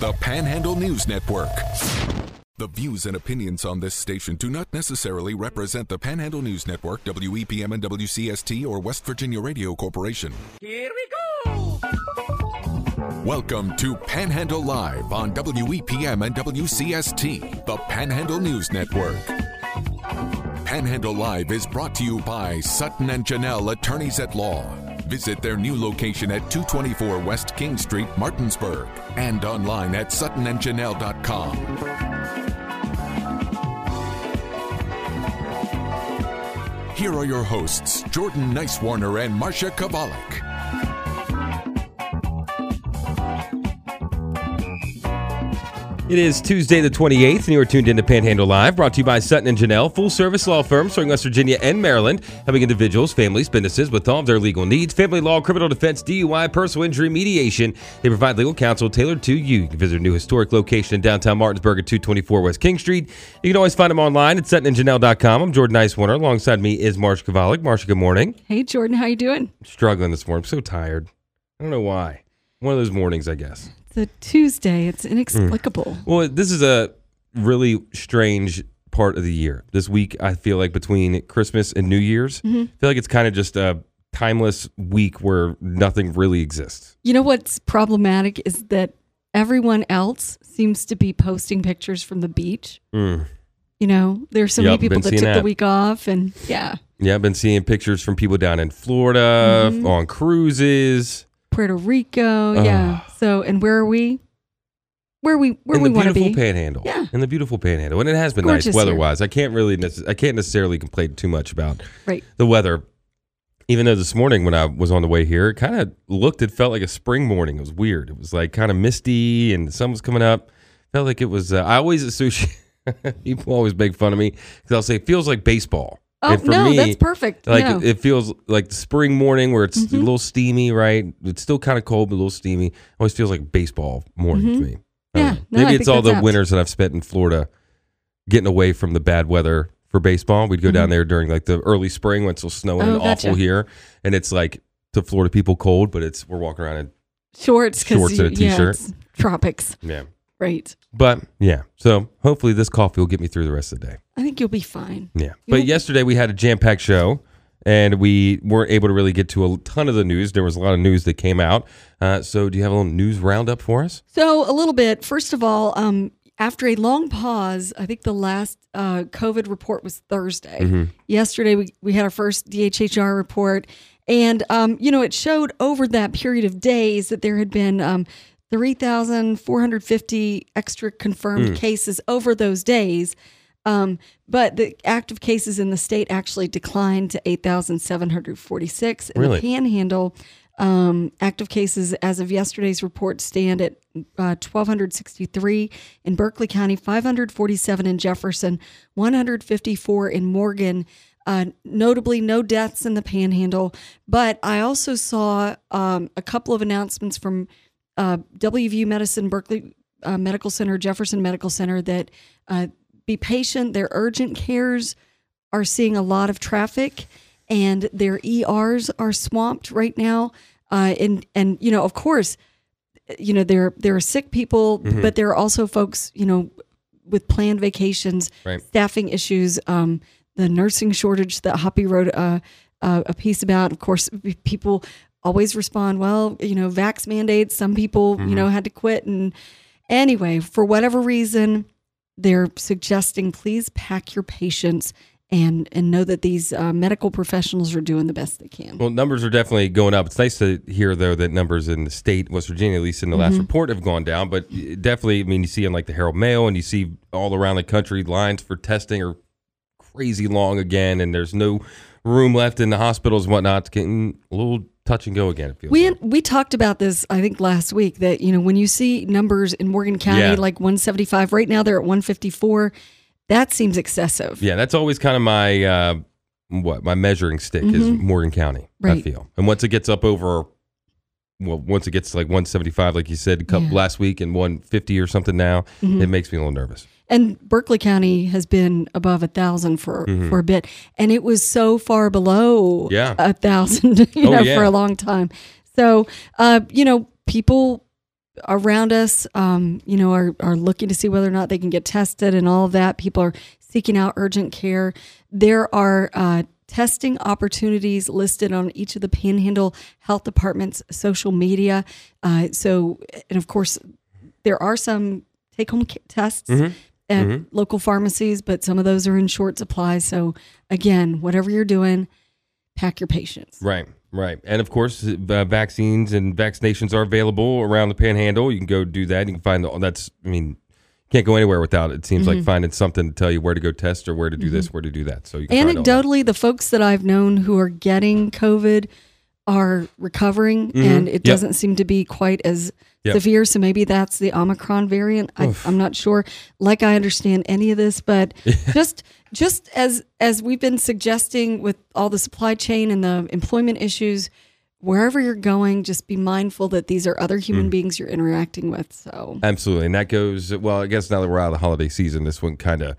the Panhandle News Network. The views and opinions on this station do not necessarily represent the Panhandle News Network, WEPM and WCST, or West Virginia Radio Corporation. Here we go! Welcome to Panhandle Live on WEPM and WCST, the Panhandle News Network. Panhandle Live is brought to you by Sutton and Janelle Attorneys at Law. Visit their new location at 224 West King Street, Martinsburg, and online at suttonandjanelle.com. Here are your hosts, Jordan Nicewarner and Marsha Chwalik. It is Tuesday, the 28th, and you are tuned in to Panhandle Live, brought to you by Sutton and Janelle, full service law firm serving West Virginia and Maryland, helping individuals, families, businesses with all of their legal needs, family law, criminal defense, DUI, personal injury, mediation. They provide legal counsel tailored to you. You can visit a new historic location in downtown Martinsburg at 224 West King Street. You can always find them online at suttonandjanelle.com. I'm Jordan Nicewarner. Alongside me is Marsha Chwalik. Marsha, good morning. Hey, Jordan, how you doing? Struggling this morning. I'm so tired. I don't know why. One of those mornings, I guess. A Tuesday. It's inexplicable. Well, this is a really strange part of the year. This week, I feel like between Christmas and New Year's, I feel like it's kind of just a timeless week where nothing really exists. You know what's problematic is that everyone else seems to be posting pictures from the beach. Mm. You know, there's so Yep, many people that took the week off, and yeah, Yeah, I've been seeing pictures from people down in Florida Mm-hmm. on cruises. Puerto Rico, yeah. So, and where are we? Where we where in we the want to beautiful be? Panhandle. Yeah. in the beautiful Panhandle, and it has been Gorgeous nice weather-wise. I can't really, necess- I can't necessarily complain too much about Right. the weather. Even though this morning when I was on the way here, it kind of looked, it felt like a spring morning. It was weird. It was like kind of misty and the sun was coming up. Felt like it was. Uh, I always associate. people always make fun of me because I'll say it feels like baseball. Oh And for no, me, that's perfect. Like no. it feels like the spring morning where it's Mm-hmm. a little steamy, right? It's still kind of cold, but a little steamy. Always feels like baseball morning to me. Mm-hmm. Yeah, no, maybe I it's all the apt. winters that I've spent in Florida, getting away from the bad weather for baseball. We'd go down there during like the early spring when it's still snowing Mm-hmm. Oh, and gotcha. awful here, and it's like to Florida people cold, but it's we're walking around in shorts, because shorts and a yeah, t-shirt. it's tropics, yeah. right? But yeah, so hopefully this coffee will get me through the rest of the day. I think you'll be fine. Yeah. You But yesterday we had a jam packed show and we weren't able to really get to a ton of the news. There was a lot of news that came out. Uh, so do you have a little news roundup for us? So, a little bit. First of all, um, after a long pause, I think the last uh, COVID report was Thursday. Mm-hmm. Yesterday, we, we had our first DHHR report. And, um, you know, it showed over that period of days that there had been um, 3,450 extra confirmed Mm. cases over those days. Um, but the active cases in the state actually declined to 8,746. In Really? the panhandle, um, active cases as of yesterday's report stand at uh, 1,263 in Berkeley County, 547 in Jefferson, 154 in Morgan. Uh, notably, no deaths in the panhandle. But I also saw um, a couple of announcements from uh, WVU Medicine, Berkeley uh, Medical Center, Jefferson Medical Center that uh, be patient. Their urgent cares are seeing a lot of traffic, and their ERs are swamped right now. Uh, and and you know, of course, you know there there are sick people, but there are also folks you know with planned vacations, Right. staffing issues, um, the nursing shortage that Hoppy wrote uh, uh, a piece about. Of course, people always respond, well, you know, vax mandates. Some people, you know, had to quit. And anyway, for whatever reason, they're suggesting please pack your patients and and know that these uh, medical professionals are doing the best they can. Well, numbers are definitely going up. It's nice to hear, though, that numbers in the state, West Virginia, at least in the last report, have gone down. But definitely, I mean, you see in like the Herald Mail and you see all around the country, lines for testing are crazy long again. And there's no room left in the hospitals and whatnot. It's getting a little touch and go again, We like. we talked about this I think last week that you know when you see numbers in Morgan County Yeah. like 175 right now they're at 154 that seems excessive. Yeah, that's always kind of my uh, what my measuring stick is Morgan County. I Mm-hmm. Feel, and once it gets up over, well, once it gets to like 175, like you said, Yeah. Mm-hmm. last week and 150 or something now, it makes me a little nervous. And Berkeley County has been above a thousand for Mm-hmm. for a bit, and it was so far below Yeah. a thousand, you Oh, know, yeah. for a long time. So, uh, you know, people around us, um, you know, are, are looking to see whether or not they can get tested and all of that. People are seeking out urgent care. There are uh, testing opportunities listed on each of the Panhandle Health Department's social media. Uh, so, and of course, there are some take home tests at local pharmacies, but some of those are in short supply. So, again, whatever you're doing, pack your patience. Right, right. And of course, uh, vaccines and vaccinations are available around the panhandle. You can go do that. You can find the, that's, I mean, can't go anywhere without it. It seems Mm-hmm. like finding something to tell you where to go test or where to do this, where to do that. So you can find all that. Anecdotally, the folks that I've known who are getting COVID are recovering, and it Yep. doesn't seem to be quite as Yep. severe. So maybe that's the Omicron variant. I, I'm not sure. Like I understand any of this, but just just as as we've been suggesting with all the supply chain and the employment issues. Wherever you're going, just be mindful that these are other Mm. human beings you're interacting with. So, Absolutely. And that goes, well, I guess now that we're out of the holiday season, this one kind of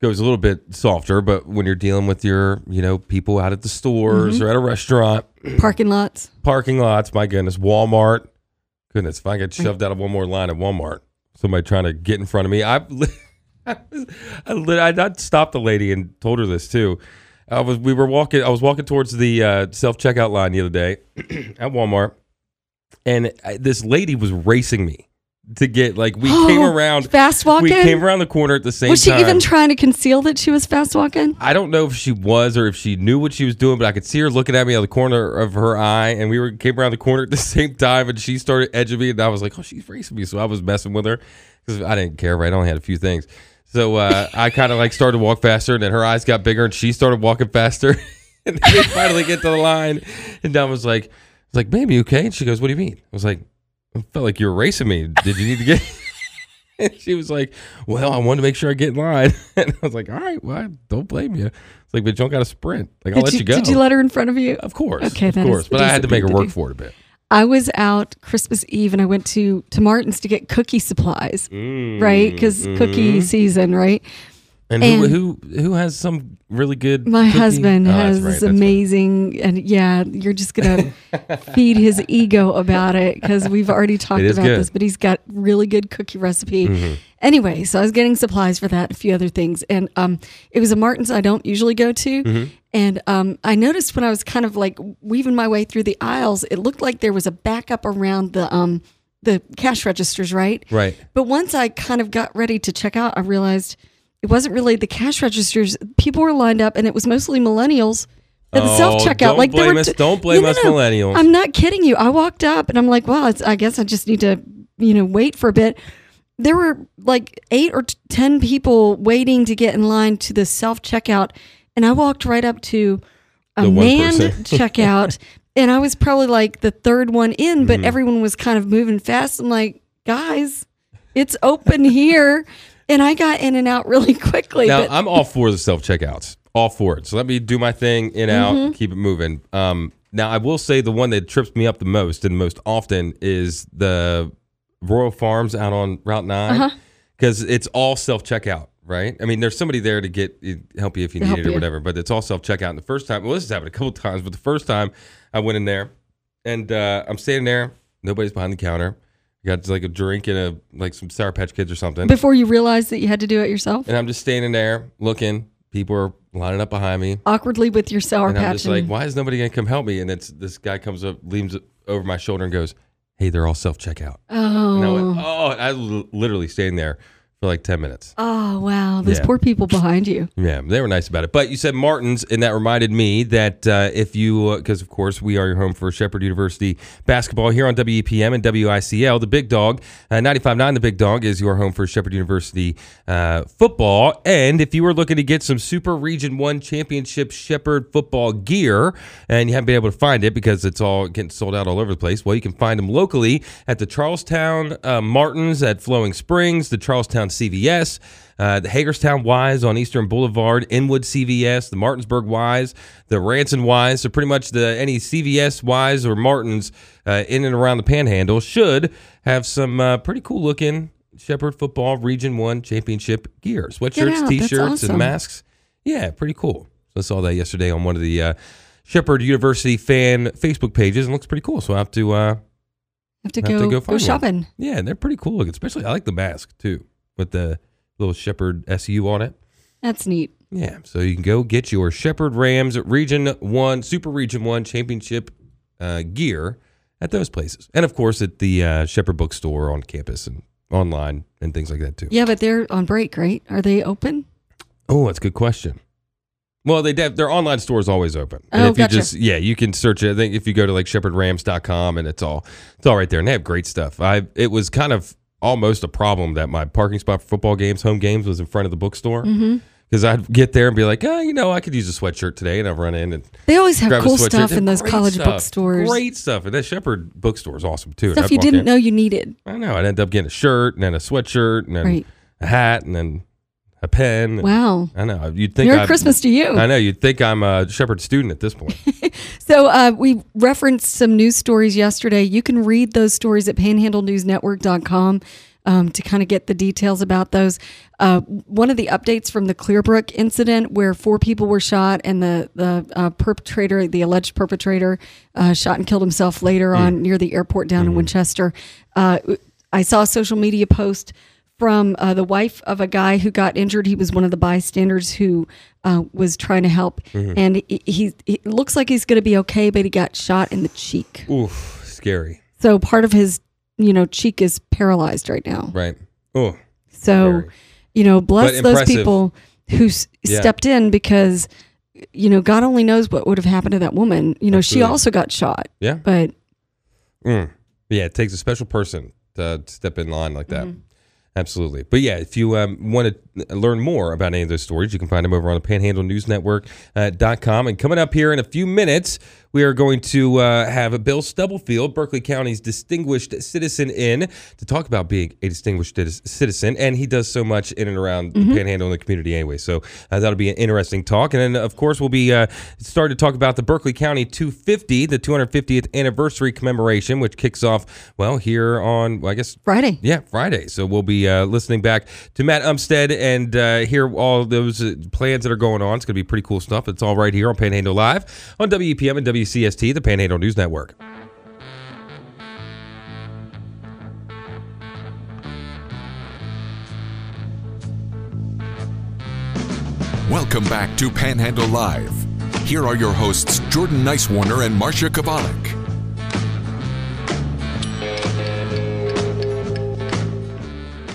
goes a little bit softer. But when you're dealing with your, you know, people out at the stores Mm-hmm. or at a restaurant, parking lots. parking lots, my goodness, Walmart. Goodness, if I get shoved out of one more line at Walmart, somebody trying to get in front of me, I, I, I, I stopped the lady and told her this too. I was, we were walking, I was walking towards the uh, self checkout line the other day at Walmart, and I, this lady was racing me to get like we came around Fast walking? We came around the corner at the same time. Was she time. even trying to conceal that she was fast walking? I don't know if she was or if she knew what she was doing, but I could see her looking at me out of the corner of her eye, and we were came around the corner at the same time, and she started edging me, and I was like, "Oh, she's racing me," so I was messing with her because I didn't care. Right, I only had a few things, so uh, I kind of like started to walk faster, and then her eyes got bigger, and she started walking faster, and then we finally get to the line, and Don was like, "I was like, baby, you okay?" And she goes, "What do you mean?" I was like, "I felt like you were racing me. Did you need to get?" And she was like, "Well, I wanted to make sure I get in line." And I was like, "All right, well, I don't blame you." It's like, but you don't got to sprint. Like, I'll Did let you, you, go. Did you let her in front of you? of course, Okay, of course. But I had to make her work for it a bit. I was out Christmas Eve and I went to to Martin's to get cookie supplies, Mm, right? Because cookie season, right? And, who, And- who who has some really good? My cookie- husband Oh, has right, this that's right. amazing, and yeah, you're just gonna feed his ego about it because we've already talked about good. this. But he's got really good cookie recipe. Mm-hmm. Anyway, so I was getting supplies for that, a few other things, and um, it was a Martin's I don't usually go to, Mm-hmm. And um, I noticed when I was kind of like weaving my way through the aisles, it looked like there was a backup around the um the cash registers, right? Right. But once I kind of got ready to check out, I realized it wasn't really the cash registers. People were lined up, and it was mostly millennials at the Oh, self checkout. Like there blame were us- don't blame us millennials. I'm not kidding you. I walked up, and I'm like, well, it's, I guess I just need to, you know, wait for a bit. There were like eight or t- ten people waiting to get in line to the self checkout, and I walked right up to a The manned checkout, and I was probably like the third one in, Mm-hmm. but everyone was kind of moving fast. I'm like, guys, it's open here. And I got in and out really quickly. Now but I'm all for the self checkouts, all for it. So let me do my thing, in out, Mm-hmm. keep it moving. Um, now I will say the one that trips me up the most and most often is the Royal Farms out on Route Nine Uh-huh. because it's all self checkout. Right? I mean, there's somebody there to get help you if you need it or you. whatever, but it's all self checkout. And the first time, well, this has happened a couple times, but the first time I went in there and uh, I'm standing there, nobody's behind the counter. Got like a drink and a like some Sour Patch Kids or something. before you realized that you had to do it yourself, And I'm just standing there looking. People are lining up behind me. awkwardly with your sour And I'm patch. just like, why is nobody going to come help me? And it's this guy comes up, leans over my shoulder and goes, hey, they're all self checkout. oh, And I went, oh, and I was literally standing there for like 10 minutes. oh, wow. Those Yeah. poor people behind you. Yeah, they were nice about it. But you said Martin's, and that reminded me that uh, if you, because of course we are your home for Shepherd University basketball here on WEPM and WICL, the Big Dog, uh, 95.9 The Big Dog is your home for Shepherd University uh, football. And if you were looking to get some Super Region 1 Championship Shepherd football gear, and you haven't been able to find it because it's all getting sold out all over the place, well, you can find them locally at the Charles Town uh, Martins at Flowing Springs, the Charles Town CVS, uh, the Hagerstown Weis on Eastern Boulevard, Inwood CVS, the Martinsburg Weis, the Ranson Weis. So pretty much the any CVS Weis or Martins uh, in and around the Panhandle should have some uh, pretty cool looking Shepherd Football Region One Championship gear, sweatshirts, That's T-shirts, awesome. and masks. Yeah, pretty cool. So I saw that yesterday on one of the uh, Shepherd University fan Facebook pages, and it looks pretty cool. So I have to. Uh, Have to Have go to go go, find one. shopping. Yeah, they're pretty cool looking. Especially, I like the mask too, with the little Shepherd SU on it. That's neat. Yeah, so you can go get your Shepherd Rams Region One, Super Region One Championship uh, gear at those places, and of course at the uh, Shepherd Bookstore on campus and online and things like that too. Yeah, but they're on break, right? Are they open? Oh, that's a good question. Well, they de- their online store is always open. Oh, and if gotcha. you just yeah, you can search it. I think if you go to like shepherdrams.com and it's all it's all right there and they have great stuff. I it was kind of almost a problem that my parking spot for football games, home games was in front of the bookstore. Mm-hmm. Because I'd get there and be like, oh, you know, I could use a sweatshirt today, and I'd run in and They always have cool stuff in those college stuff. bookstores. Great stuff, and that Shepherd bookstore is awesome too. Stuff you didn't in- know you needed. I know. I'd end up getting a shirt and then a sweatshirt and then Right. a hat and then a pen. Wow. I know. You'd think Merry I'd- Christmas to you. I know. You'd think I'm a Shepherd student at this point. So uh, we referenced some news stories yesterday. You can read those stories at panhandlenewsnetwork.com um, to kind of get the details about those. Uh, one of the updates from the Clearbrook incident where four people were shot and the, the uh, perpetrator, the alleged perpetrator, uh, shot and killed himself later on near the airport down in Winchester. Uh, I saw a social media post from uh, the wife of a guy who got injured. He was one of the bystanders who uh, was trying to help, and he, he, he looks like he's going to be okay, but he got shot in the cheek. Oof, scary. So part of his, you know, cheek is paralyzed right now. Right. Oh, So, Very. you know, bless those people who s- Yeah. stepped in because, you know, God only knows what would have happened to that woman. You know, she also got shot, yeah. but Mm. Yeah. It takes a special person to step in line like that. Mm-hmm. Absolutely. But yeah, if you um, want to learn more about any of those stories, you can find them over on the Panhandle News Network uh, dot com. And coming up here in a few minutes, we are going to uh, have Bill Stubblefield, Berkeley County's distinguished citizen, in to talk about being a distinguished citizen. And he does so much in and around the Panhandle and the community anyway. So uh, that'll be an interesting talk. And then, of course, we'll be uh, starting to talk about the Berkeley County 250, the 250th anniversary commemoration, which kicks off, well, here on, well, I guess, Friday. yeah, Friday. So we'll be uh, listening back to Matt Umstead and uh, hear all those uh, plans that are going on. It's going to be pretty cool stuff. It's all right here on Panhandle Live on WEPM and WCST, the Panhandle News Network. Welcome back to Panhandle Live. Here are your hosts, Jordan Nicewarner and Marsha Chwalik.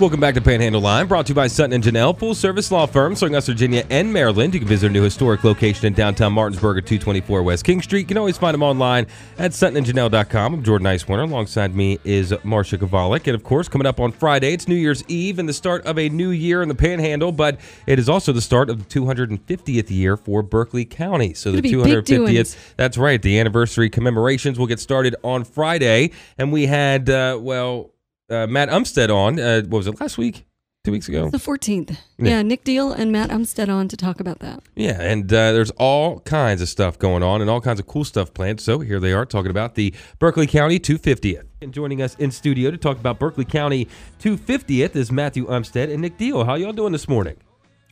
Welcome back to Panhandle Live, brought to you by Sutton and Janelle, full service law firm serving us Virginia and Maryland. You can visit our new historic location in downtown Martinsburg at 224 West King Street. You can always find them online at suttonandjanelle.com. I'm Jordan Nicewarner. Alongside me is Marsha Chwalik. And of course, coming up on Friday, it's New Year's Eve and the start of a new year in the Panhandle, but it is also the start of the 250th year for Berkeley County. So the Gonna be big 250th, doings. that's right, the anniversary commemorations will get started on Friday. And we had, uh, well, uh, Matt Umstead on. Uh, what was it last week? Two weeks ago. The 14th. Yeah. Yeah. Nick Deal and Matt Umstead on to talk about that. Yeah, and uh, there's all kinds of stuff going on and all kinds of cool stuff planned. So here they are talking about the Berkeley County 250th. And joining us in studio to talk about Berkeley County 250th is Matthew Umstead and Nick Deal. How y'all doing this morning?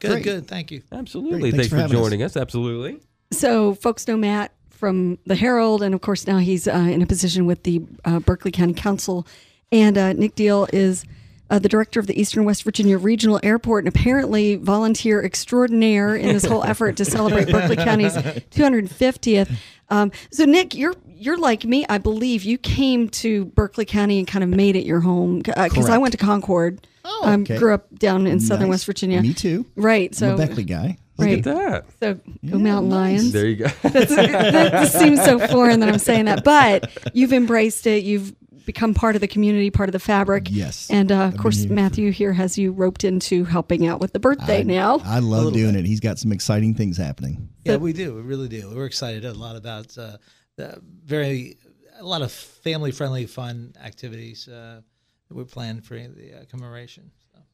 Good, Great. good. Thank you. Absolutely. Thanks, Thanks for for, having us. joining us. Absolutely. So, folks know Matt from the Herald, and of course, now he's uh, in a position with the uh, Berkeley County Council. And uh, Nick Deal is uh, the director of the Eastern West Virginia Regional Airport, and apparently volunteer extraordinaire in this whole effort to celebrate Berkeley County's 250th. Um, so, Nick, you're you're like me, I believe. You came to Berkeley County and kind of made it your home because I went to Concord. Oh, um, okay. grew up down in southern Nice. West Virginia. Me too. Right. I'm So, a Beckley guy. right. Look at that. So, go Yeah, Mountain nice. Lions. There you go. that seems so foreign that I'm saying that, but you've embraced it. You've become part of the community, part of the fabric. Yes. And uh, of course, here for- Matthew here has you roped into helping out with the birthday I, now. I love doing it. He's got some exciting things happening. Yeah, we do. We really do. We're excited a lot about uh, the very a lot of family friendly fun activities uh, that we're planning for the uh, commemoration.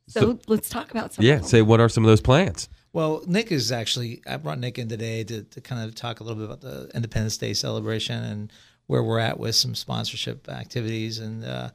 So. so, let's talk about some. yeah. of them. Say, what are some of those plans? Well, Nick is actually I brought Nick in today to, to kind of talk a little bit about the Independence Day celebration and where we're at with some sponsorship activities and uh,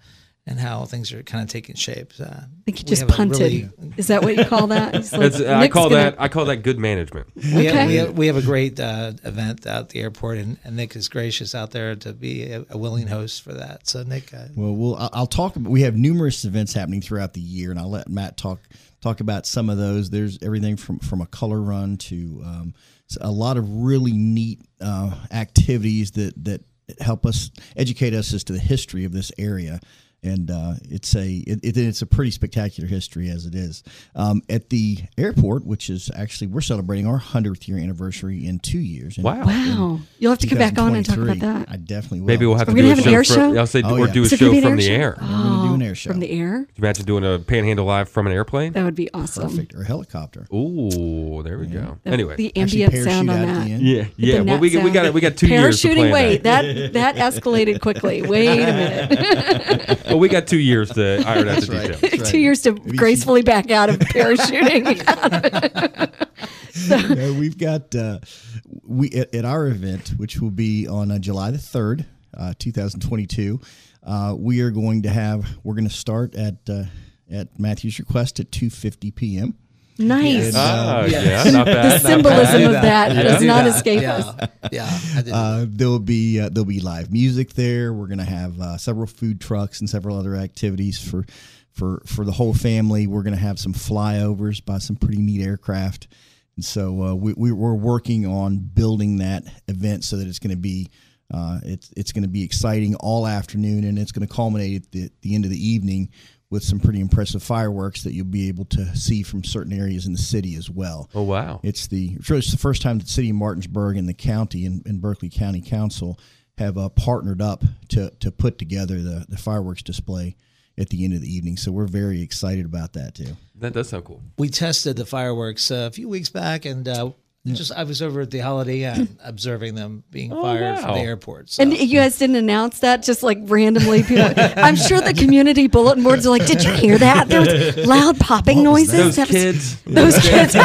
and how things are kind of taking shape. Uh, I think you just punted. really- Is that what you call that? Like, I call gonna- that I call that good management. we, have, we, have, we have a great uh, event out at the airport, and, and Nick is gracious out there to be a, a willing host for that. So Nick, uh, Well, we'll I'll- I'll talk. about We have numerous events happening throughout the year, and I'll let Matt talk talk about some of those. There's everything from from a color run to um, s- a lot of really neat uh, activities that that help us educate us as to the history of this area. And uh, it's a it, it, it's a pretty spectacular history as it is um, at the airport, which is actually we're celebrating our hundredth year anniversary in two years. in- Wow. Wow. You'll have to come back on and talk about that. I definitely will. Maybe we'll have Are to do gonna a have an show. air from- show? I'll say, Oh, or yeah. do a Is it show gonna be an from the show? air. We're gonna do an air show. From the air? Imagine doing a panhandle live from an airplane. That would be awesome. perfect or a helicopter. Ooh, there we go. The- Anyway, the Actually, ambient sound parachute on at that. the end. yeah, yeah. The Well, we, net we got sound. we got two years to Parachuting. plan Wait, that. that that escalated quickly. Wait a minute. Well, we got two years to iron out the right. details. That's right. Two years to Maybe gracefully back out of parachuting. No, we've got uh, we at, at our event, which will be on uh, July the third, uh, two thousand twenty-two. Uh, we are going to have. We're going to start at uh, at Matthew's request at two fifty p.m. nice. Ah, Yeah. yeah, not the not symbolism bad. of that I does not that. escape yeah. us. Yeah, I. Uh, there'll be uh, there'll be live music there. We're going to have uh, several food trucks and several other activities for for for the whole family. We're going to have some flyovers by some pretty neat aircraft, and so uh, we, we we're working on building that event so that it's going to be. Uh, it's it's going to be exciting all afternoon, and it's going to culminate at the, the end of the evening with some pretty impressive fireworks that you'll be able to see from certain areas in the city as well. Oh wow. It's the it's the first time that the city of Martinsburg and the county and, and Berkeley County Council have uh, partnered up to to put together the, the fireworks display at the end of the evening. So we're very excited about that too. That does sound cool. we tested the fireworks uh, a few weeks back, and uh, just I was over at the Holiday Inn observing them being oh, fired wow. from the airport. So. And you guys didn't announce that just like randomly. People, I'm sure the community bulletin boards are like, "Did you hear that? There was loud popping noises." Those That was- kids. those kids,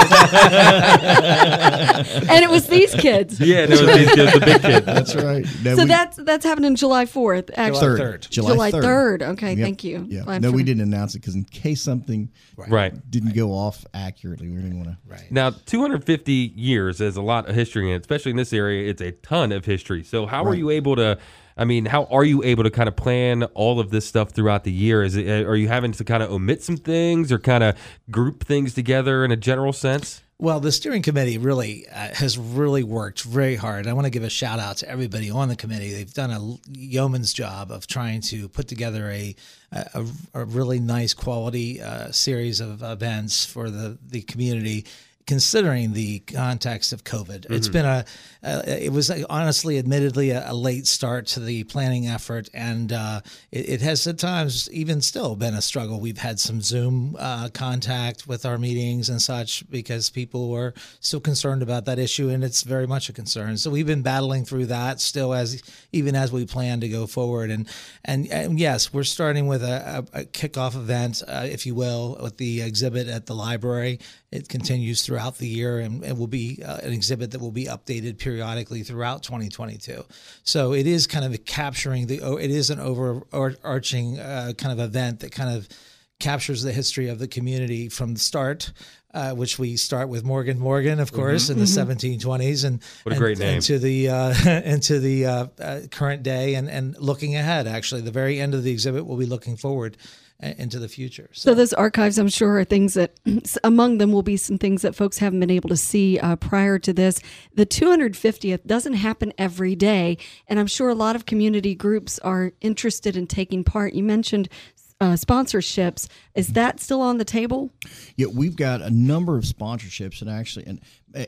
and it was these kids. Yeah, no, these kids, the big kids. That's right. No, So we- that's that's happening July 4th. Actually, third, third. July, July 3rd. 3rd. Okay, Yep. thank you. Yeah. Glad No, we didn't announce it because in case something Right. didn't go off accurately, we didn't want to. right. Now, 250 years is a lot of history, and especially in this area, it's a ton of history. So, how are you able to? I mean, how are you able to kind of plan all of this stuff throughout the year? Is it are you having to kind of omit some things or kind of group things together in a general sense? Well, the steering committee really uh, has really worked very hard. I want to give a shout out to everybody on the committee. They've done a yeoman's job of trying to put together a a, a really nice quality uh, series of events for the the community. Considering the context of COVID, it's been a, uh, it was honestly, admittedly, a, a late start to the planning effort, and uh, it, it has at times even still been a struggle. We've had some Zoom uh, contact with our meetings and such because people were still concerned about that issue, and it's very much a concern. So we've been battling through that still as even as we plan to go forward. And and, and yes, we're starting with a, a, a kickoff event, uh, if you will, with the exhibit at the library. It continues throughout the year, and it will be uh, an exhibit that will be updated periodically throughout 2022. So it is kind of capturing the. It is an overarching uh, kind of event that kind of captures the history of the community from the start. Uh, which we start with Morgan Morgan, of course, in the 1720s, and Mm-hmm. What a and- great name. into the uh, into the uh, uh, current day, and and looking ahead. Actually, the very end of the exhibit will be looking forward uh, into the future. So those archives, I'm sure, are things that among them will be some things that folks haven't been able to see uh, prior to this. The 250th doesn't happen every day, and I'm sure a lot of community groups are interested in taking part. You mentioned uh, sponsorships. Is that still on the table? Yeah, we've got a number of sponsorships, and actually, and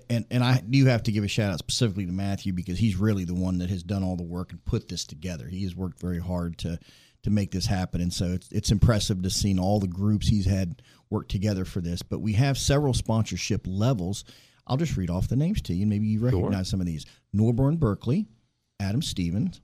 and and I do have to give a shout out specifically to Matthew because he's really the one that has done all the work and put this together. He has worked very hard to to make this happen, and so it's it's impressive to see all the groups he's had work together for this. But we have several sponsorship levels. I'll just read off the names to you, and maybe you recognize some of these: Norborne Berkeley, Adam Stevens,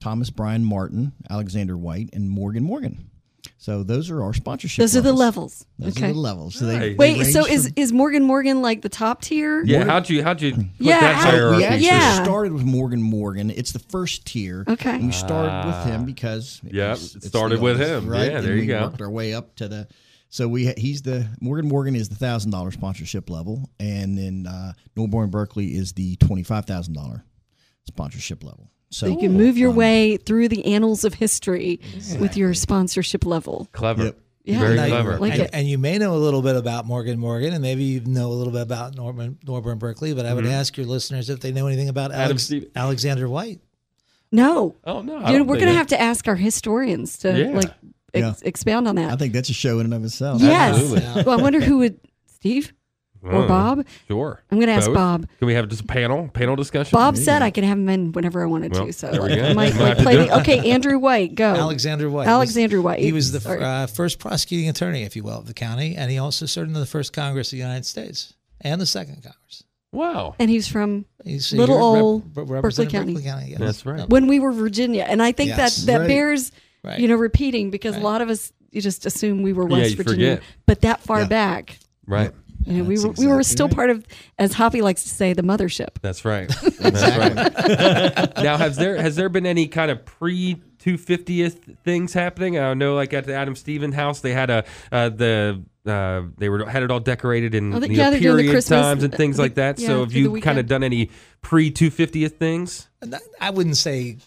Thomas Bryan Martin, Alexander White, and Morgan Morgan. So those are our sponsorship. Those are the levels. Those okay. are the levels. So they, Nice. they Wait, so is from- is Morgan Morgan like the top tier? Yeah, how'd you how'd you put Yeah, that how- we actually Yeah. started with Morgan Morgan. It's the first tier. Okay. And we started with him because it Yep, was- it started with oldest, him. Right? Yeah, And there you we go. Worked our way up to the. So we he's the Morgan Morgan is the thousand dollar sponsorship level, and then uh, Norborne Berkeley is the twenty five thousand dollar sponsorship level. So, So you can move your way through the annals of history with your sponsorship level. Clever. Yep. Yeah. Very Now you- clever. Like and, and you may know a little bit about Morgan Morgan, and maybe you know a little bit about Norman Norborne Berkeley. But I would ask your listeners if they know anything about Mm-hmm. Adam Alex, Steve- Alexander White. No, Oh no, I you know, we're gonna have to ask our historians to Yeah. like ex- expound on that. I think that's a show in and of itself. Yes. Absolutely. Well, I wonder who would Steve or Oh, Bob. Sure. I'm gonna ask Both? Bob. Can we have just a panel panel discussion? Bob said I could have him in whenever I wanted Well, to. So there we go. I might, Might might have to play do the, okay, Andrew White, go. Alexander White. Alexander White. He was the Sorry. uh, first prosecuting attorney, if you will, of the county, and he also served in the first Congress of the United States and the second Congress. Wow. and he's from He's Little here rep- old rep- Berkeley representing County. Berkeley County. yes. That's right. when we were Virginia, and I think Yes. that that Right. bears Right. you know repeating because Right. a lot of us you just assume we were West you Virginia, forget. but that far Yeah. back, Right. You know, we That's were we were still right. part of, as Hoppy likes to say, the mothership. That's right. That's right. now, has there has there been any kind of pre 250th things happening? I know, like at the Adam Stevens house, they had a uh, the uh, they were had it all decorated in Oh, they- you yeah, know, they're the period times and things the- like that. yeah, so, have you kind of done any pre 250th things? I wouldn't say,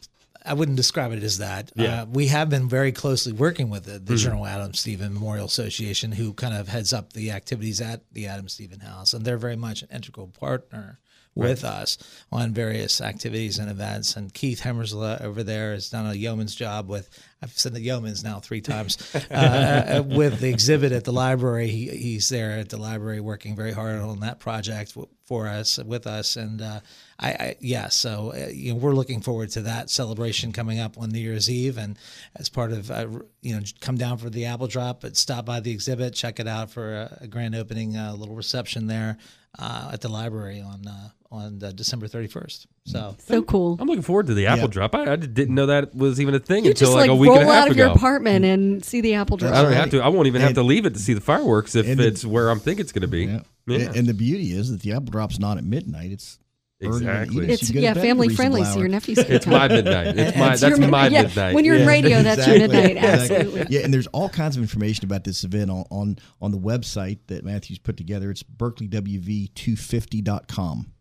I wouldn't describe it as that. Yeah. Mm-hmm. Uh, we have been very closely working with the, the General Adam Stephen Memorial Association, who kind of heads up the activities at the Adam Stephen House, and they're very much an integral partner with us on various activities and events. And Keith Hemmersla over there has done a yeoman's job with. I've said the yeoman's now three times uh, with the exhibit at the library. He, he's there at the library working very hard on that project for us with us. And uh, I, I yeah, so uh, you know we're looking forward to that celebration coming up on New Year's Eve, and as part of uh, you know come down for the apple drop, but stop by the exhibit, check it out for a, a grand opening, a little reception there uh, at the library on uh, on uh, December thirty first. So So cool. I'm looking forward to the apple Yeah. drop. I, I didn't know that was even a thing You until just like, like, a week roll and a half ago. Roll out of your apartment and see the apple drop. I don't Right. have to. I won't even have to leave it to see the fireworks if And the- it's where I'm think it's going to be. Yeah. Yeah. And the beauty is that the apple drop's not at midnight. It's early in the Exactly. evening. It's You go to yeah, bed at a family reasonable friendly, so your nephews can It's come. my midnight. It's my It's that's your- my yeah, midnight. When you're in Yeah. radio, that's your midnight. Exactly. Absolutely. Yeah, and there's all kinds of information about this event on on, on the website that Matthew's put together. It's berkeleywv250.com.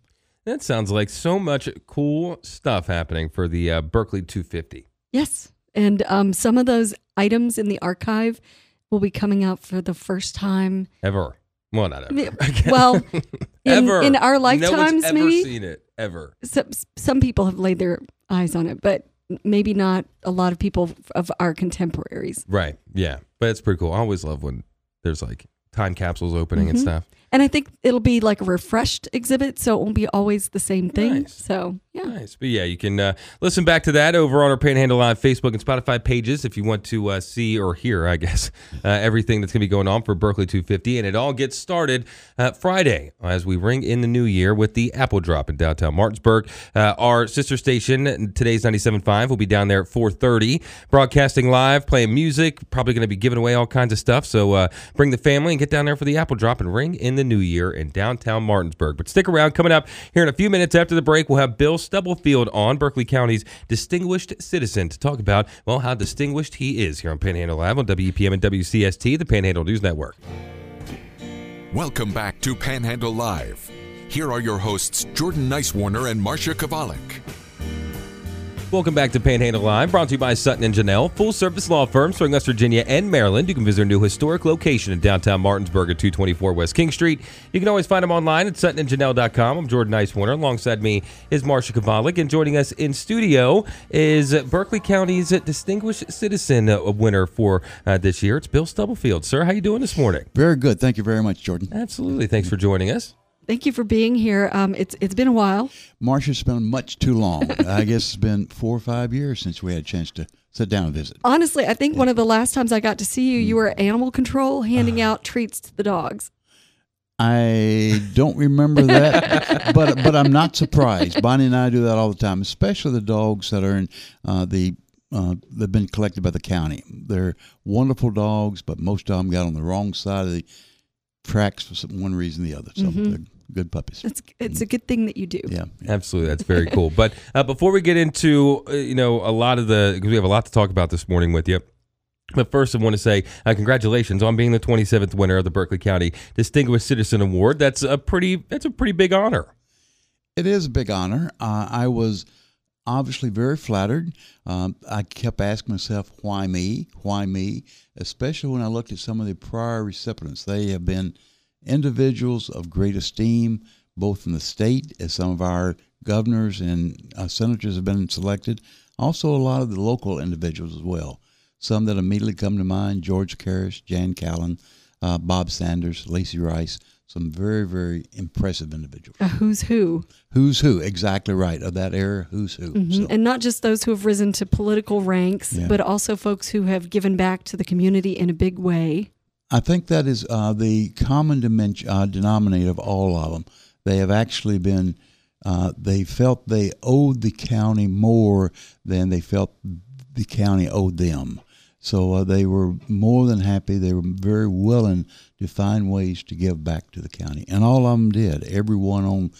That sounds like so much cool stuff happening for the uh, Berkeley 250. Yes. And um, some of those items in the archive will be coming out for the first time. Ever. Well, not ever. Well, in, ever. in our no lifetimes, ever maybe. seen it. Ever. Some, some people have laid their eyes on it, but maybe not a lot of people of our contemporaries. Right. Yeah. But it's pretty cool. I always love when there's like time capsules opening and Mhm. stuff. And I think it'll be like a refreshed exhibit, so it won't be always the same thing. Nice. So, yeah. Nice. But yeah, you can uh, listen back to that over on our Panhandle Live Facebook and Spotify pages if you want to uh, see or hear, I guess, uh, everything that's going to be going on for Berkeley 250. And it all gets started uh, Friday as we ring in the new year with the Apple Drop in downtown Martinsburg. Uh, our sister station, today's 97.5, will be down there at 4.30, broadcasting live, playing music, probably going to be giving away all kinds of stuff. So uh, bring the family and get down there for the Apple Drop and ring in the new year in downtown Martinsburg. But stick around. Coming up here in a few minutes after the break, we'll have Bill Stubblefield on, Berkeley County's distinguished citizen, to talk about, well, how distinguished he is here on Panhandle Live on WEPM and WCST, the Panhandle News Network. Welcome back to Panhandle Live. Here are your hosts, Jordan Nicewarner and Marsha Chwalik. Welcome back to Panhandle Live, brought to you by Sutton and Janelle, full service law firm serving West Virginia and Maryland. You can visit their new historic location in downtown Martinsburg at 224 West King Street. You can always find them online at suttonandjanelle.com. I'm Jordan Nicewarner. Alongside me is Marsha Chwalik, and joining us in studio is Berkeley County's Distinguished Citizen uh, winner for uh, this year. It's Bill Stubblefield. Sir, how you doing this morning? Very good. Thank you very much, Jordan. Absolutely. Thanks for joining us. Thank you for being here. Um, it's It's been a while. Marsha's been much too long. I guess it's been four or five years since we had a chance to sit down and visit. Honestly, I think one of the last times I got to see you, you were at animal control handing out treats to the dogs. I don't remember that, but but I'm not surprised. Bonnie and I do that all the time, especially the dogs that are in uh, the uh, they've been collected by the county. They're wonderful dogs, but most of them got on the wrong side of the tracks for some, one reason or the other. So they're good puppies. It's it's a good thing that you do. Yeah. Absolutely, that's very cool. But uh, before we get into uh, you know a lot of the because we have a lot to talk about this morning with you. But first, I want to say uh, congratulations on being the 27th winner of the Berkeley County Distinguished Citizen Award. That's a pretty that's a pretty big honor. It is a big honor. Uh, I was obviously very flattered. Um, I kept asking myself, why me? Why me? Especially when I looked at some of the prior recipients. They have been individuals of great esteem, both in the state, as some of our governors and uh, senators have been selected, also a lot of the local individuals as well. Some that immediately come to mind George Karras, Jan Callan, uh, Bob Sanders, Lacey Rice, some very, very impressive individuals. A who's who. Who's who? Exactly right. Of that era, who's who. So, And not just those who have risen to political ranks, Yeah. but also folks who have given back to the community in a big way. I think that is uh, the common uh, denominator of all of them. They have actually been, uh, they felt they owed the county more than they felt the county owed them. So uh, they were more than happy. They were very willing to find ways to give back to the county, and all of them did. Everyone on,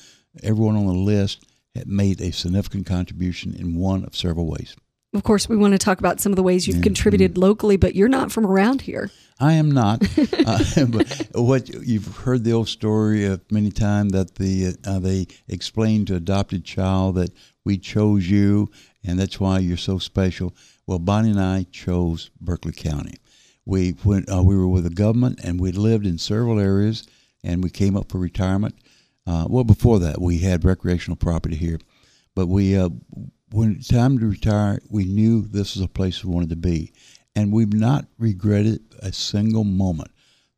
everyone on the list had made a significant contribution in one of several ways. Of course, we want to talk about some of the ways you've contributed locally, but you're not from around here. I am not. uh, but what you've heard the old story uh, many times that the uh, they explained to adopted child that we chose you and that's why you're so special. Well, Bonnie and I chose Berkeley County. We went. Uh, we were with the government and we lived in several areas and we came up for retirement. Uh, well, before that, we had recreational property here, but we uh, when it's time to retire, we knew this was a place we wanted to be, and we've not regretted a single moment.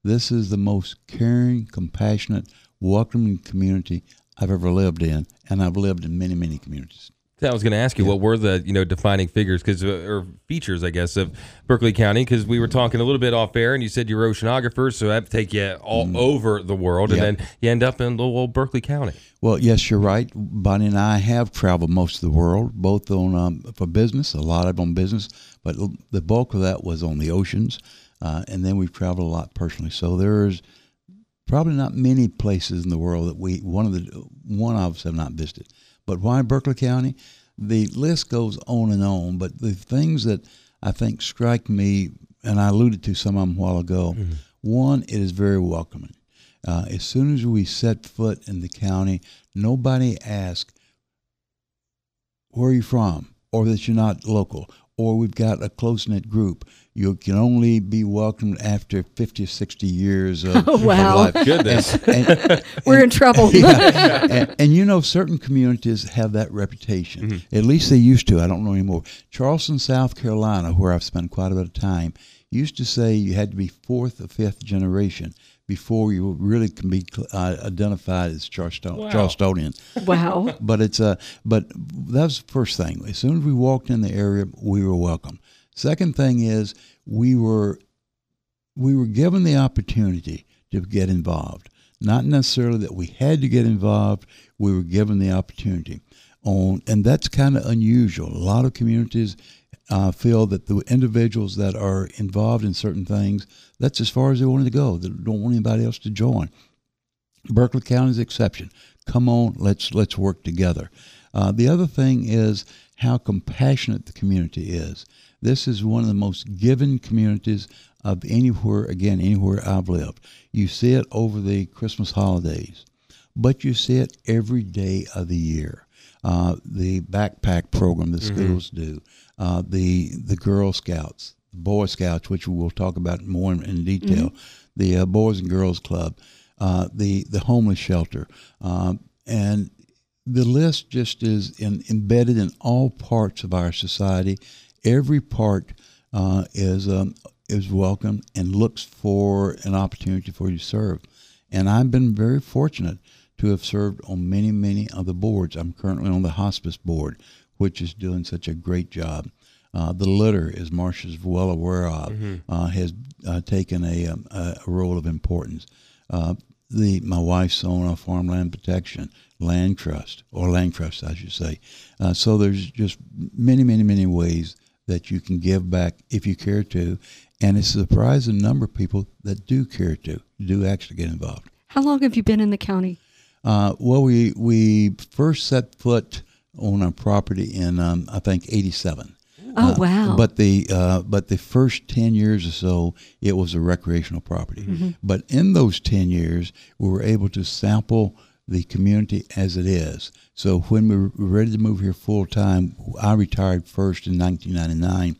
This is the most caring, compassionate, welcoming community I've ever lived in, and I've lived in many, many communities. I was going to ask you what were the you know defining figures because uh, or features I guess of Berkeley County because we were talking a little bit off air and you said you're oceanographer so that take you all over the world Yeah. and then you end up in little old Berkeley County. Well, yes, you're right. Bonnie and I have traveled most of the world, both on um, for business, a lot of on business, but the bulk of that was on the oceans, uh, and then we've traveled a lot personally. So there's probably not many places in the world that we one of the one of us have not visited. But why Berkeley County? The list goes on and on. But the things that I think strike me, and I alluded to some of them a while ago. One, it is very welcoming. Uh, as soon as we set foot in the county, nobody asks, where are you from? Or that you're not local. Or we've got a close knit group. You can only be welcomed after 50 or 60 years of, Oh, wow. of life. Goodness. And- and- We're in trouble. yeah. and, and you know, certain communities have that reputation. At least they used to. I don't know anymore. Charleston, South Carolina, where I've spent quite a bit of time, used to say you had to be fourth or fifth generation before you really can be uh, identified as Charleston, Wow. Charlestonian. wow. But it's uh, but that was the first thing. As soon as we walked in the area, we were welcome. Second thing is we were we were given the opportunity to get involved. Not necessarily that we had to get involved. We were given the opportunity. On and that's kind of unusual. A lot of communities uh, feel that the individuals that are involved in certain things, that's as far as they wanted to go. They don't want anybody else to join. Berkeley County's exception. Come on, let's let's work together. Uh, the other thing is how compassionate the community is. This is one of the most given communities of anywhere. Again, anywhere I've lived. You see it over the Christmas holidays, but you see it every day of the year. Uh, the backpack program the schools do, uh, the the Girl Scouts, Boy Scouts, which we will talk about more in, in detail, the uh, Boys and Girls Club, uh, the the homeless shelter, um, and the list just is in, embedded in all parts of our society. Every part uh, is um, is welcome and looks for an opportunity for you to serve. And I've been very fortunate to have served on many, many of the boards. I'm currently on the hospice board, which is doing such a great job. Uh, the litter, as Marsha's well aware of, uh, has uh, taken a, um, a a role of importance. Uh, the my wife's on a farmland protection land trust or land trust, I should say. Uh, so there's just many, many, many ways that you can give back if you care to, and it's a surprising number of people that do care to do actually get involved. How long have you been in the county? Uh, well, we we first set foot on our property in um, I think '87. Oh wow! But the uh, but the first ten years or so, it was a recreational property. But in those ten years, we were able to sample the community as it is. So when we were ready to move here full time, I retired first in 1999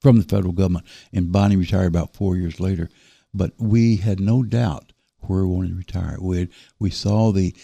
from the federal government, and Bonnie retired about four years later. But we had no doubt where we wanted to retire. We had, we saw the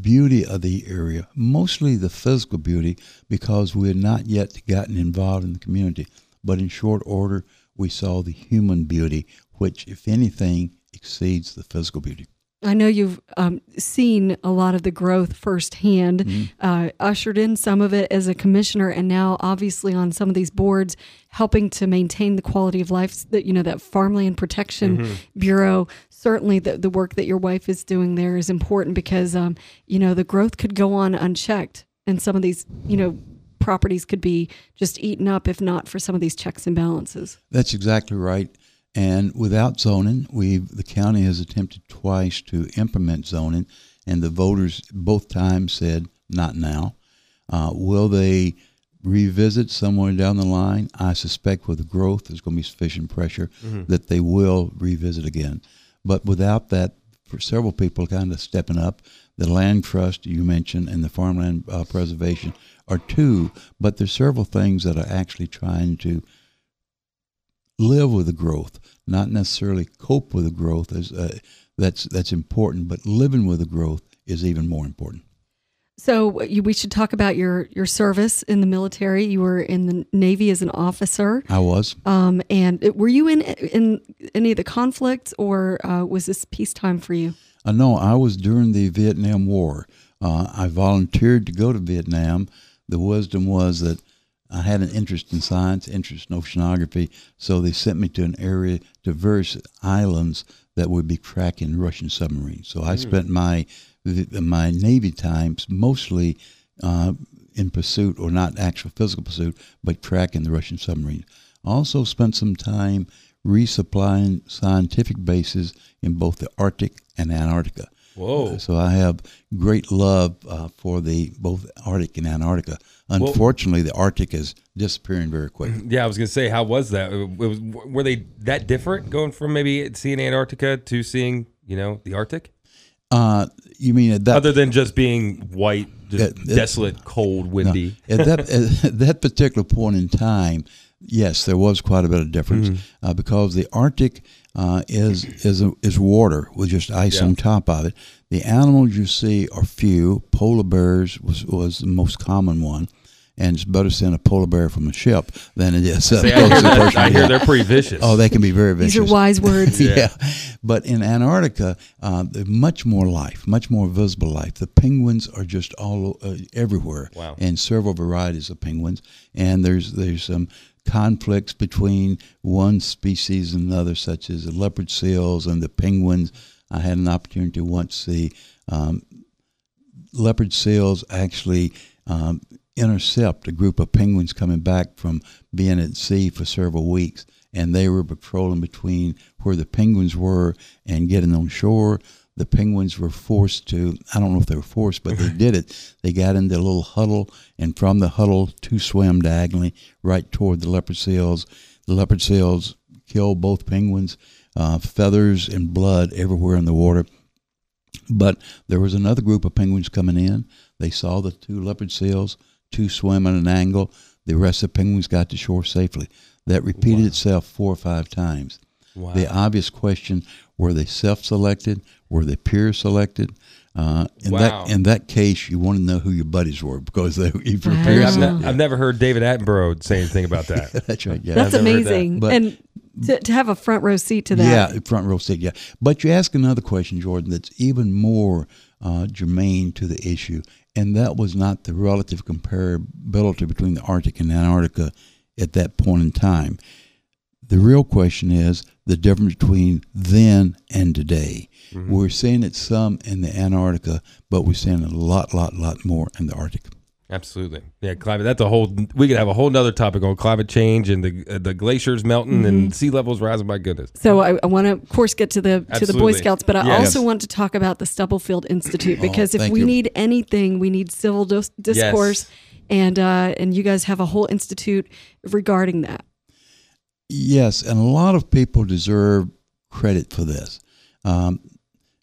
beauty of the area, mostly the physical beauty, because we had not yet gotten involved in the community. But in short order, we saw the human beauty, which, if anything, exceeds the physical beauty. I know you've um, seen a lot of the growth firsthand, Mm-hmm. uh, ushered in some of it as a commissioner, and now obviously on some of these boards, helping to maintain the quality of life. That you know that Farmland Protection Mm-hmm. Bureau. Certainly, the the work that your wife is doing there is important because um, you know the growth could go on unchecked, and some of these you know properties could be just eaten up if not for some of these checks and balances. That's exactly right. And without zoning, we the county has attempted twice to implement zoning, and the voters both times said not now. Uh, will they revisit somewhere down the line? I suspect with the growth, there's going to be sufficient pressure that they will revisit again. But without that, for several people kind of stepping up, the land trust you mentioned and the farmland uh, preservation are two, but there's several things that are actually trying to live with the growth, not necessarily cope with the growth. As uh, that's that's important, but living with the growth is even more important. So you, we should talk about your your service in the military. You were in the Navy as an officer, I was. um, and it- were you in in any of the conflicts, or uh, was this peacetime for you? Uh, no, I was during the Vietnam War. Uh, I volunteered to go to Vietnam. The wisdom was that I had an interest in science, interest in oceanography, so they sent me to an area, diverse islands that would be tracking Russian submarines. So I spent my my Navy times mostly uh, in pursuit, or not actual physical pursuit, but tracking the Russian submarines. Also spent some time resupplying scientific bases in both the Arctic and Antarctica. Whoa. So I have great love uh, for the both Arctic and Antarctica. Unfortunately, the Arctic is disappearing very quickly. Yeah, I was gonna say, how was that? Was, were they that different going from maybe seeing Antarctica to seeing, you know, the Arctic? Uh, you mean that Other than just being white, just desolate, cold, windy. at that at that particular point in time, yes, there was quite a bit of difference Mm-hmm. uh, because the Arctic uh, is is a, is water with just ice Yeah. on top of it. The animals you see are few. Polar bears was was the most common one. And it's better seeing a polar bear from a ship than it is. up See, I close hear, that- I hear they're pretty vicious. Oh, they can be very vicious. These are wise words. yeah. But in Antarctica, uh, there's much more life, much more visible life. The penguins are just all uh, everywhere, Wow. and several varieties of penguins. And there's there's some conflicts between one species and another, such as the leopard seals and the penguins. I had an opportunity to once see um, leopard seals actually um, intercept a group of penguins coming back from being at sea for several weeks. And they were patrolling between where the penguins were and getting on shore. The penguins were forced to, I don't know if they were forced, but they did it. They got into a little huddle, and from the huddle, two swam diagonally right toward the leopard seals. The leopard seals killed both penguins, uh, feathers and blood everywhere in the water. But there was another group of penguins coming in. They saw the two leopard seals, two swim at an angle. The rest of the penguins got to shore safely. That repeated itself four or five times. Wow. The obvious question: Were they self-selected? Were they peer selected? Uh, in Wow. that in that case, you want to know who your buddies were because they, if you're Wow. peer I've, selected, ne- I've never heard David Attenborough say anything about that. that's right. Yeah, That's I've never that. amazing, But- and to, to have a front row seat to that. Yeah, front row seat. Yeah, but you ask another question, Jordan, that's even more uh, germane to the issue, and that was not the relative comparability between the Arctic and Antarctica at that point in time. The real question is the difference between then and today. We're seeing it some in the Antarctica, but we're seeing a lot, lot, lot more in the Arctic. Absolutely. Yeah, climate. That's a whole. We could have a whole other topic on climate change and the uh, the glaciers melting and sea levels rising. My goodness. So I, I want to, of course, get to the to the Boy Scouts, but I Yes. also want to talk about the Stubblefield Institute because if we you. need anything, we need civil dis- discourse, and uh, and you guys have a whole institute regarding that. Yes, and a lot of people deserve credit for this. Um,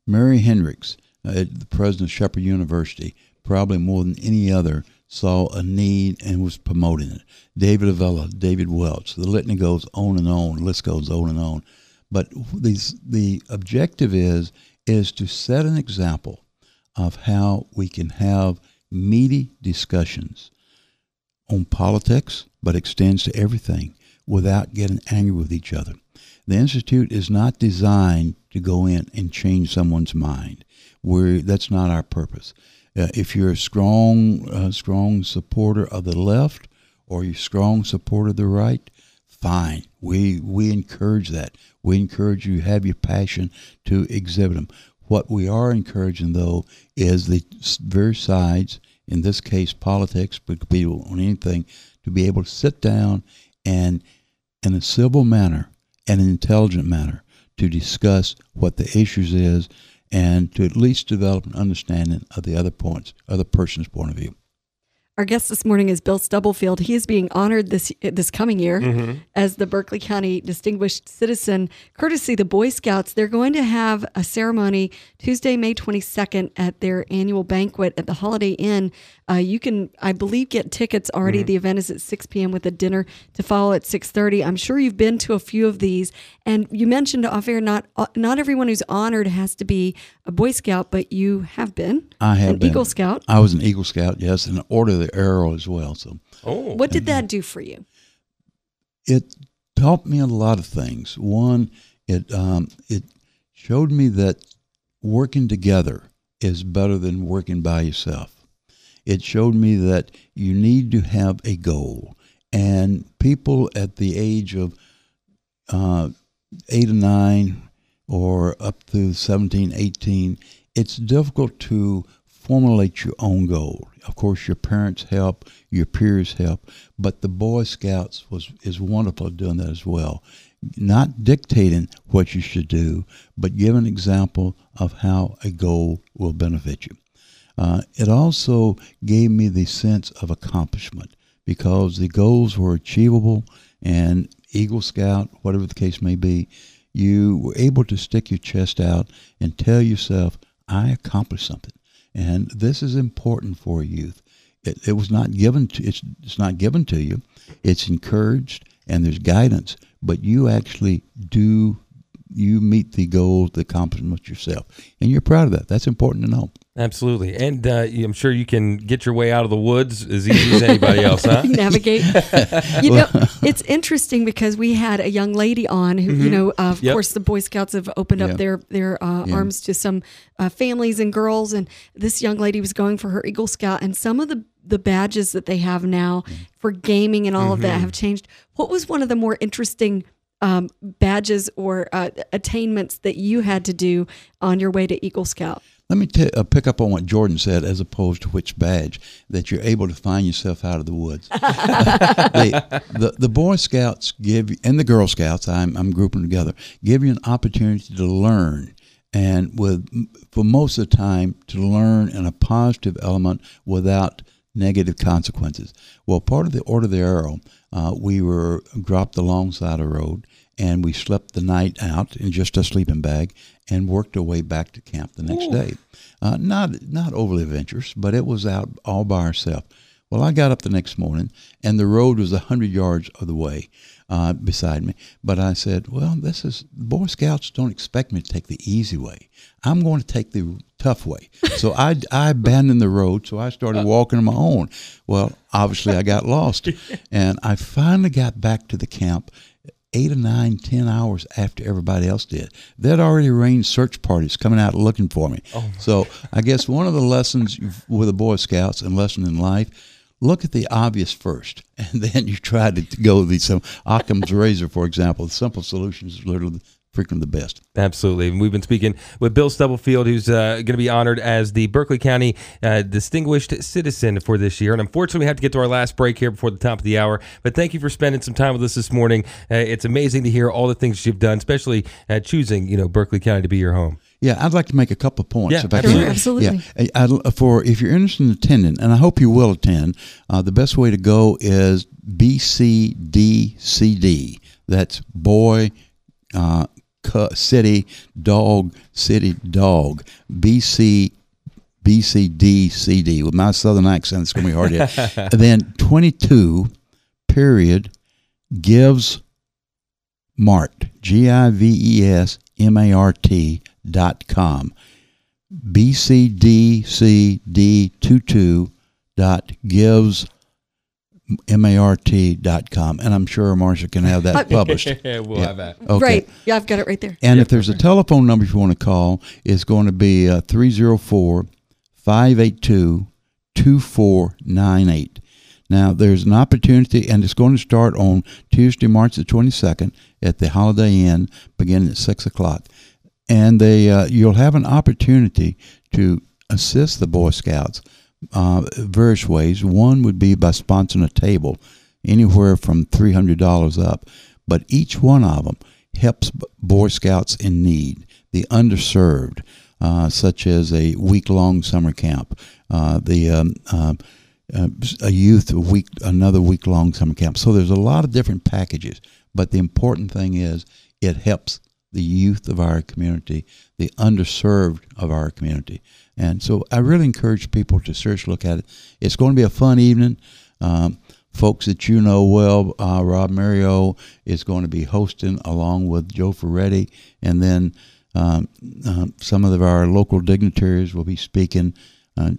Mary Hendrix, uh, the president of Shepherd University, probably more than any other, saw a need and was promoting it. David Avella, David Welch, the litany goes on and on, list goes on and on. But these, the objective is is to set an example of how we can have meaty discussions on politics, but extends to everything without getting angry with each other. The institute is not designed to go in and change someone's mind. We're, that's not our purpose. Uh, if you're a strong, uh, strong supporter of the left or you're a strong supporter of the right, fine. We we encourage that. We encourage you to have your passion to exhibit them. What we are encouraging though is the various sides, in this case politics, but could be on anything, to be able to sit down and in a civil manner and an intelligent manner to discuss what the issues is and to at least develop an understanding of the other points, other person's point of view. Our guest this morning is Bill Stubblefield. He is being honored this this coming year Mm-hmm. as the Berkeley County Distinguished Citizen, courtesy the Boy Scouts. They're going to have a ceremony Tuesday, May 22nd at their annual banquet at the Holiday Inn. Uh, you can, I believe, get tickets already. Mm-hmm. The event is at 6 p.m. with a dinner to follow at 6:30. I'm sure you've been to a few of these, and you mentioned off air not uh, not everyone who's honored has to be a Boy Scout, but you have been. I have an been. Eagle Scout. I was an Eagle Scout, yes, and Order of the Arrow as well. So Oh, What did that do for you? it taught me a lot of things. One, it um, it showed me that working together is better than working by yourself. It showed me that you need to have a goal, and people at the age of uh, eight or nine, or up to 17, 18, it's difficult to formulate your own goal. Of course, your parents help, your peers help, but the Boy Scouts was is wonderful at doing that as well. Not dictating what you should do, but give an example of how a goal will benefit you. Uh, it also gave me the sense of accomplishment because the goals were achievable and Eagle Scout, whatever the case may be, you were able to stick your chest out and tell yourself, I accomplished something. And this is important for youth. It, it was not given to it's, it's not given to you. It's encouraged and there's guidance, but you actually do you meet the goals, the accomplishments yourself, and you're proud of that. That's important to know. absolutely. And uh, I'm sure you can get your way out of the woods as easy as anybody else, huh? navigate. you know, it's interesting because we had a young lady on who, you know, of Yep. course, the Boy Scouts have opened up their their uh, Yeah. arms to some uh, families and girls, and this young lady was going for her Eagle Scout, and some of the the badges that they have now for gaming and all of that have changed. What was one of the more interesting? Um, badges or uh, attainments that you had to do on your way to Eagle Scout. Let me t- uh, pick up on what Jordan said, as opposed to which badge that you're able to find yourself out of the woods. the, the the Boy Scouts give and the Girl Scouts, I'm I'm grouping together, give you an opportunity to learn, and with for most of the time to learn in a positive element without negative consequences. Well, part of the Order of the Arrow, uh, we were dropped alongside a road, and we slept the night out in just a sleeping bag, and worked our way back to camp the next day. Uh, not not overly adventurous, but it was out all by ourselves. Well, I got up the next morning, and the road was a hundred yards of the way uh, beside me. But I said, "Well, this is Boy Scouts don't expect me to take the easy way. I'm going to take the tough way." So I I abandoned the road, so I started walking on my own. Well, obviously I got lost, and I finally got back to the camp eight or nine, ten hours after everybody else did. They'd already arranged search parties coming out looking for me. Oh, so I guess one of the lessons with the Boy Scouts and lesson in life, look at the obvious first, and then you try to go the some Occam's razor, for example. The simple solution is literally freaking the best. Absolutely. And we've been speaking with Bill Stubblefield, who's uh, going to be honored as the Berkeley County uh, Distinguished Citizen for this year. And unfortunately, we have to get to our last break here before the top of the hour. But thank you for spending some time with us this morning. Uh, it's amazing to hear all the things you've done, especially uh, choosing, you know, Berkeley County to be your home. Yeah, I'd like to make a couple of points. Yeah, if I sure, can. absolutely. Yeah, I- I'd- for if you're interested in attending, and I hope you will attend, uh, the best way to go is BCDCD. That's boy, uh, cu- city, dog, city, dog. BC. BCDCD. With my southern accent, it's going to be hard to then 22, period, gives Mart, G I V E S M A R T dot com. BCDCD22 dot gives M-A-R-T dot com. And I'm sure Marsha can have that published. we'll Yeah. have that. Okay. Right. Yeah, I've got it right there. And if there's a telephone number you want to call, it's going to be uh, 304 582 2498. Now, there's an opportunity, and it's going to start on Tuesday, March the 22nd at the Holiday Inn, beginning at 6 o'clock. And they, uh, you'll have an opportunity to assist the Boy Scouts uh, various ways. One would be by sponsoring a table, anywhere from $300 up. But each one of them helps Boy Scouts in need, the underserved, uh, such as a week long summer camp, uh, the um, um, uh, a youth week another week long summer camp. So there's a lot of different packages, but the important thing is it helps the youth of our community, the underserved of our community. And so I really encourage people to seriously look at it. It's going to be a fun evening. Um, folks that you know well, uh, Rob Mario is going to be hosting along with Joe Ferretti, and then um, uh, some of our local dignitaries will be speaking. Uh,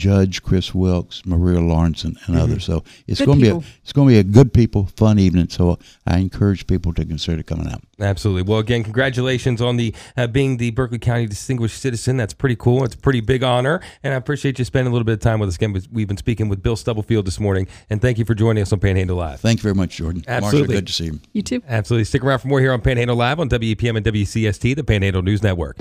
Judge Chris Wilkes, Maria Lawrence, and, and others. So it's going to be a it's going to be a good people, fun evening. So I encourage people to consider coming out. Absolutely. Well, again, congratulations on the uh, being the Berkeley County Distinguished Citizen. That's pretty cool. It's a pretty big honor, and I appreciate you spending a little bit of time with us. Again, we've been speaking with Bill Stubblefield this morning, and thank you for joining us on Panhandle Live. Thank you very much, Jordan. Absolutely. Marsha, good to see you. You too. Absolutely. Stick around for more here on Panhandle Live on WEPM and WCST, the Panhandle News Network.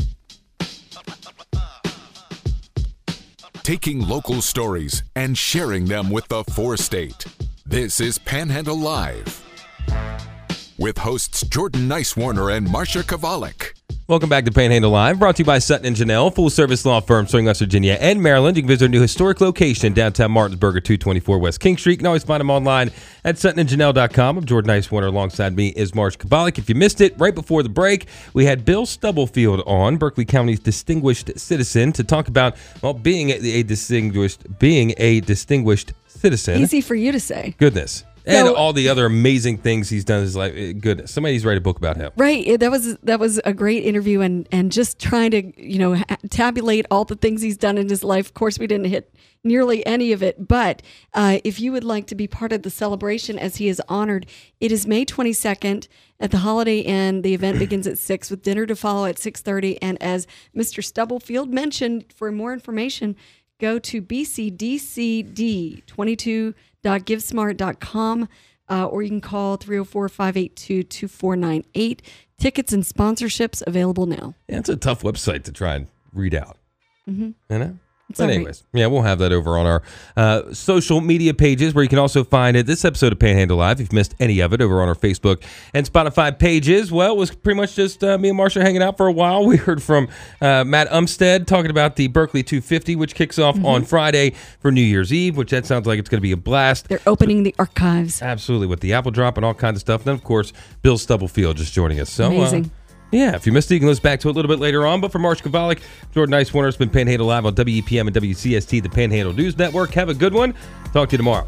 Taking local stories and sharing them with the four state. This is Panhandle Live. With hosts Jordan Nicewarner and Marsha Chwalik. Welcome back to Panhandle Live, brought to you by Sutton and Janelli, full service law firm serving West Virginia and Maryland. You can visit our new historic location downtown Martinsburg at 224 West King Street. You can always find them online at suttonandjanelli.com. I'm Jordan Warner. Alongside me is Marsh Chwalik. If you missed it, right before the break, we had Bill Stubblefield on, Berkeley County's distinguished citizen, to talk about well being a distinguished being a distinguished citizen. Easy for you to say. Goodness and so, all the other amazing things he's done is like eh, goodness somebody's write a book about him. Right eh, that was that was a great interview and and just trying to you know tabulate all the things he's done in his life. Of course we didn't hit nearly any of it but uh, if you would like to be part of the celebration as he is honored it is may 22nd at the holiday inn. The event begins at 6 with dinner to follow at 6.30 and as mr stubblefield mentioned for more information go to bcdcd 22 www.givesmart.com. Uh, or you can call 304 582 2498. Tickets and sponsorships available now. Yeah, it's a tough website to try and read out. Mm-hmm. You know? But anyways, yeah, we'll have that over on our uh, social media pages where you can also find it. This episode of Panhandle Live, if you've missed any of it, over on our Facebook and Spotify pages. Well, it was pretty much just uh, me and Marsha hanging out for a while. We heard from uh, Matt Umstead talking about the Berkeley 250, which kicks off Mm-hmm. on Friday for New Year's Eve, which that sounds like it's going to be a blast. they're opening the archives Absolutely, with the apple drop and all kinds of stuff. And then, of course, Bill Stubblefield just joining us. So, uh, Amazing. Yeah, if you missed it, you can listen back to it a little bit later on. But for Marsh Chwalik, Jordan Nicewarner it's been Panhandle Live on WEPM and WCST, the Panhandle News Network. Have a good one. Talk to you tomorrow.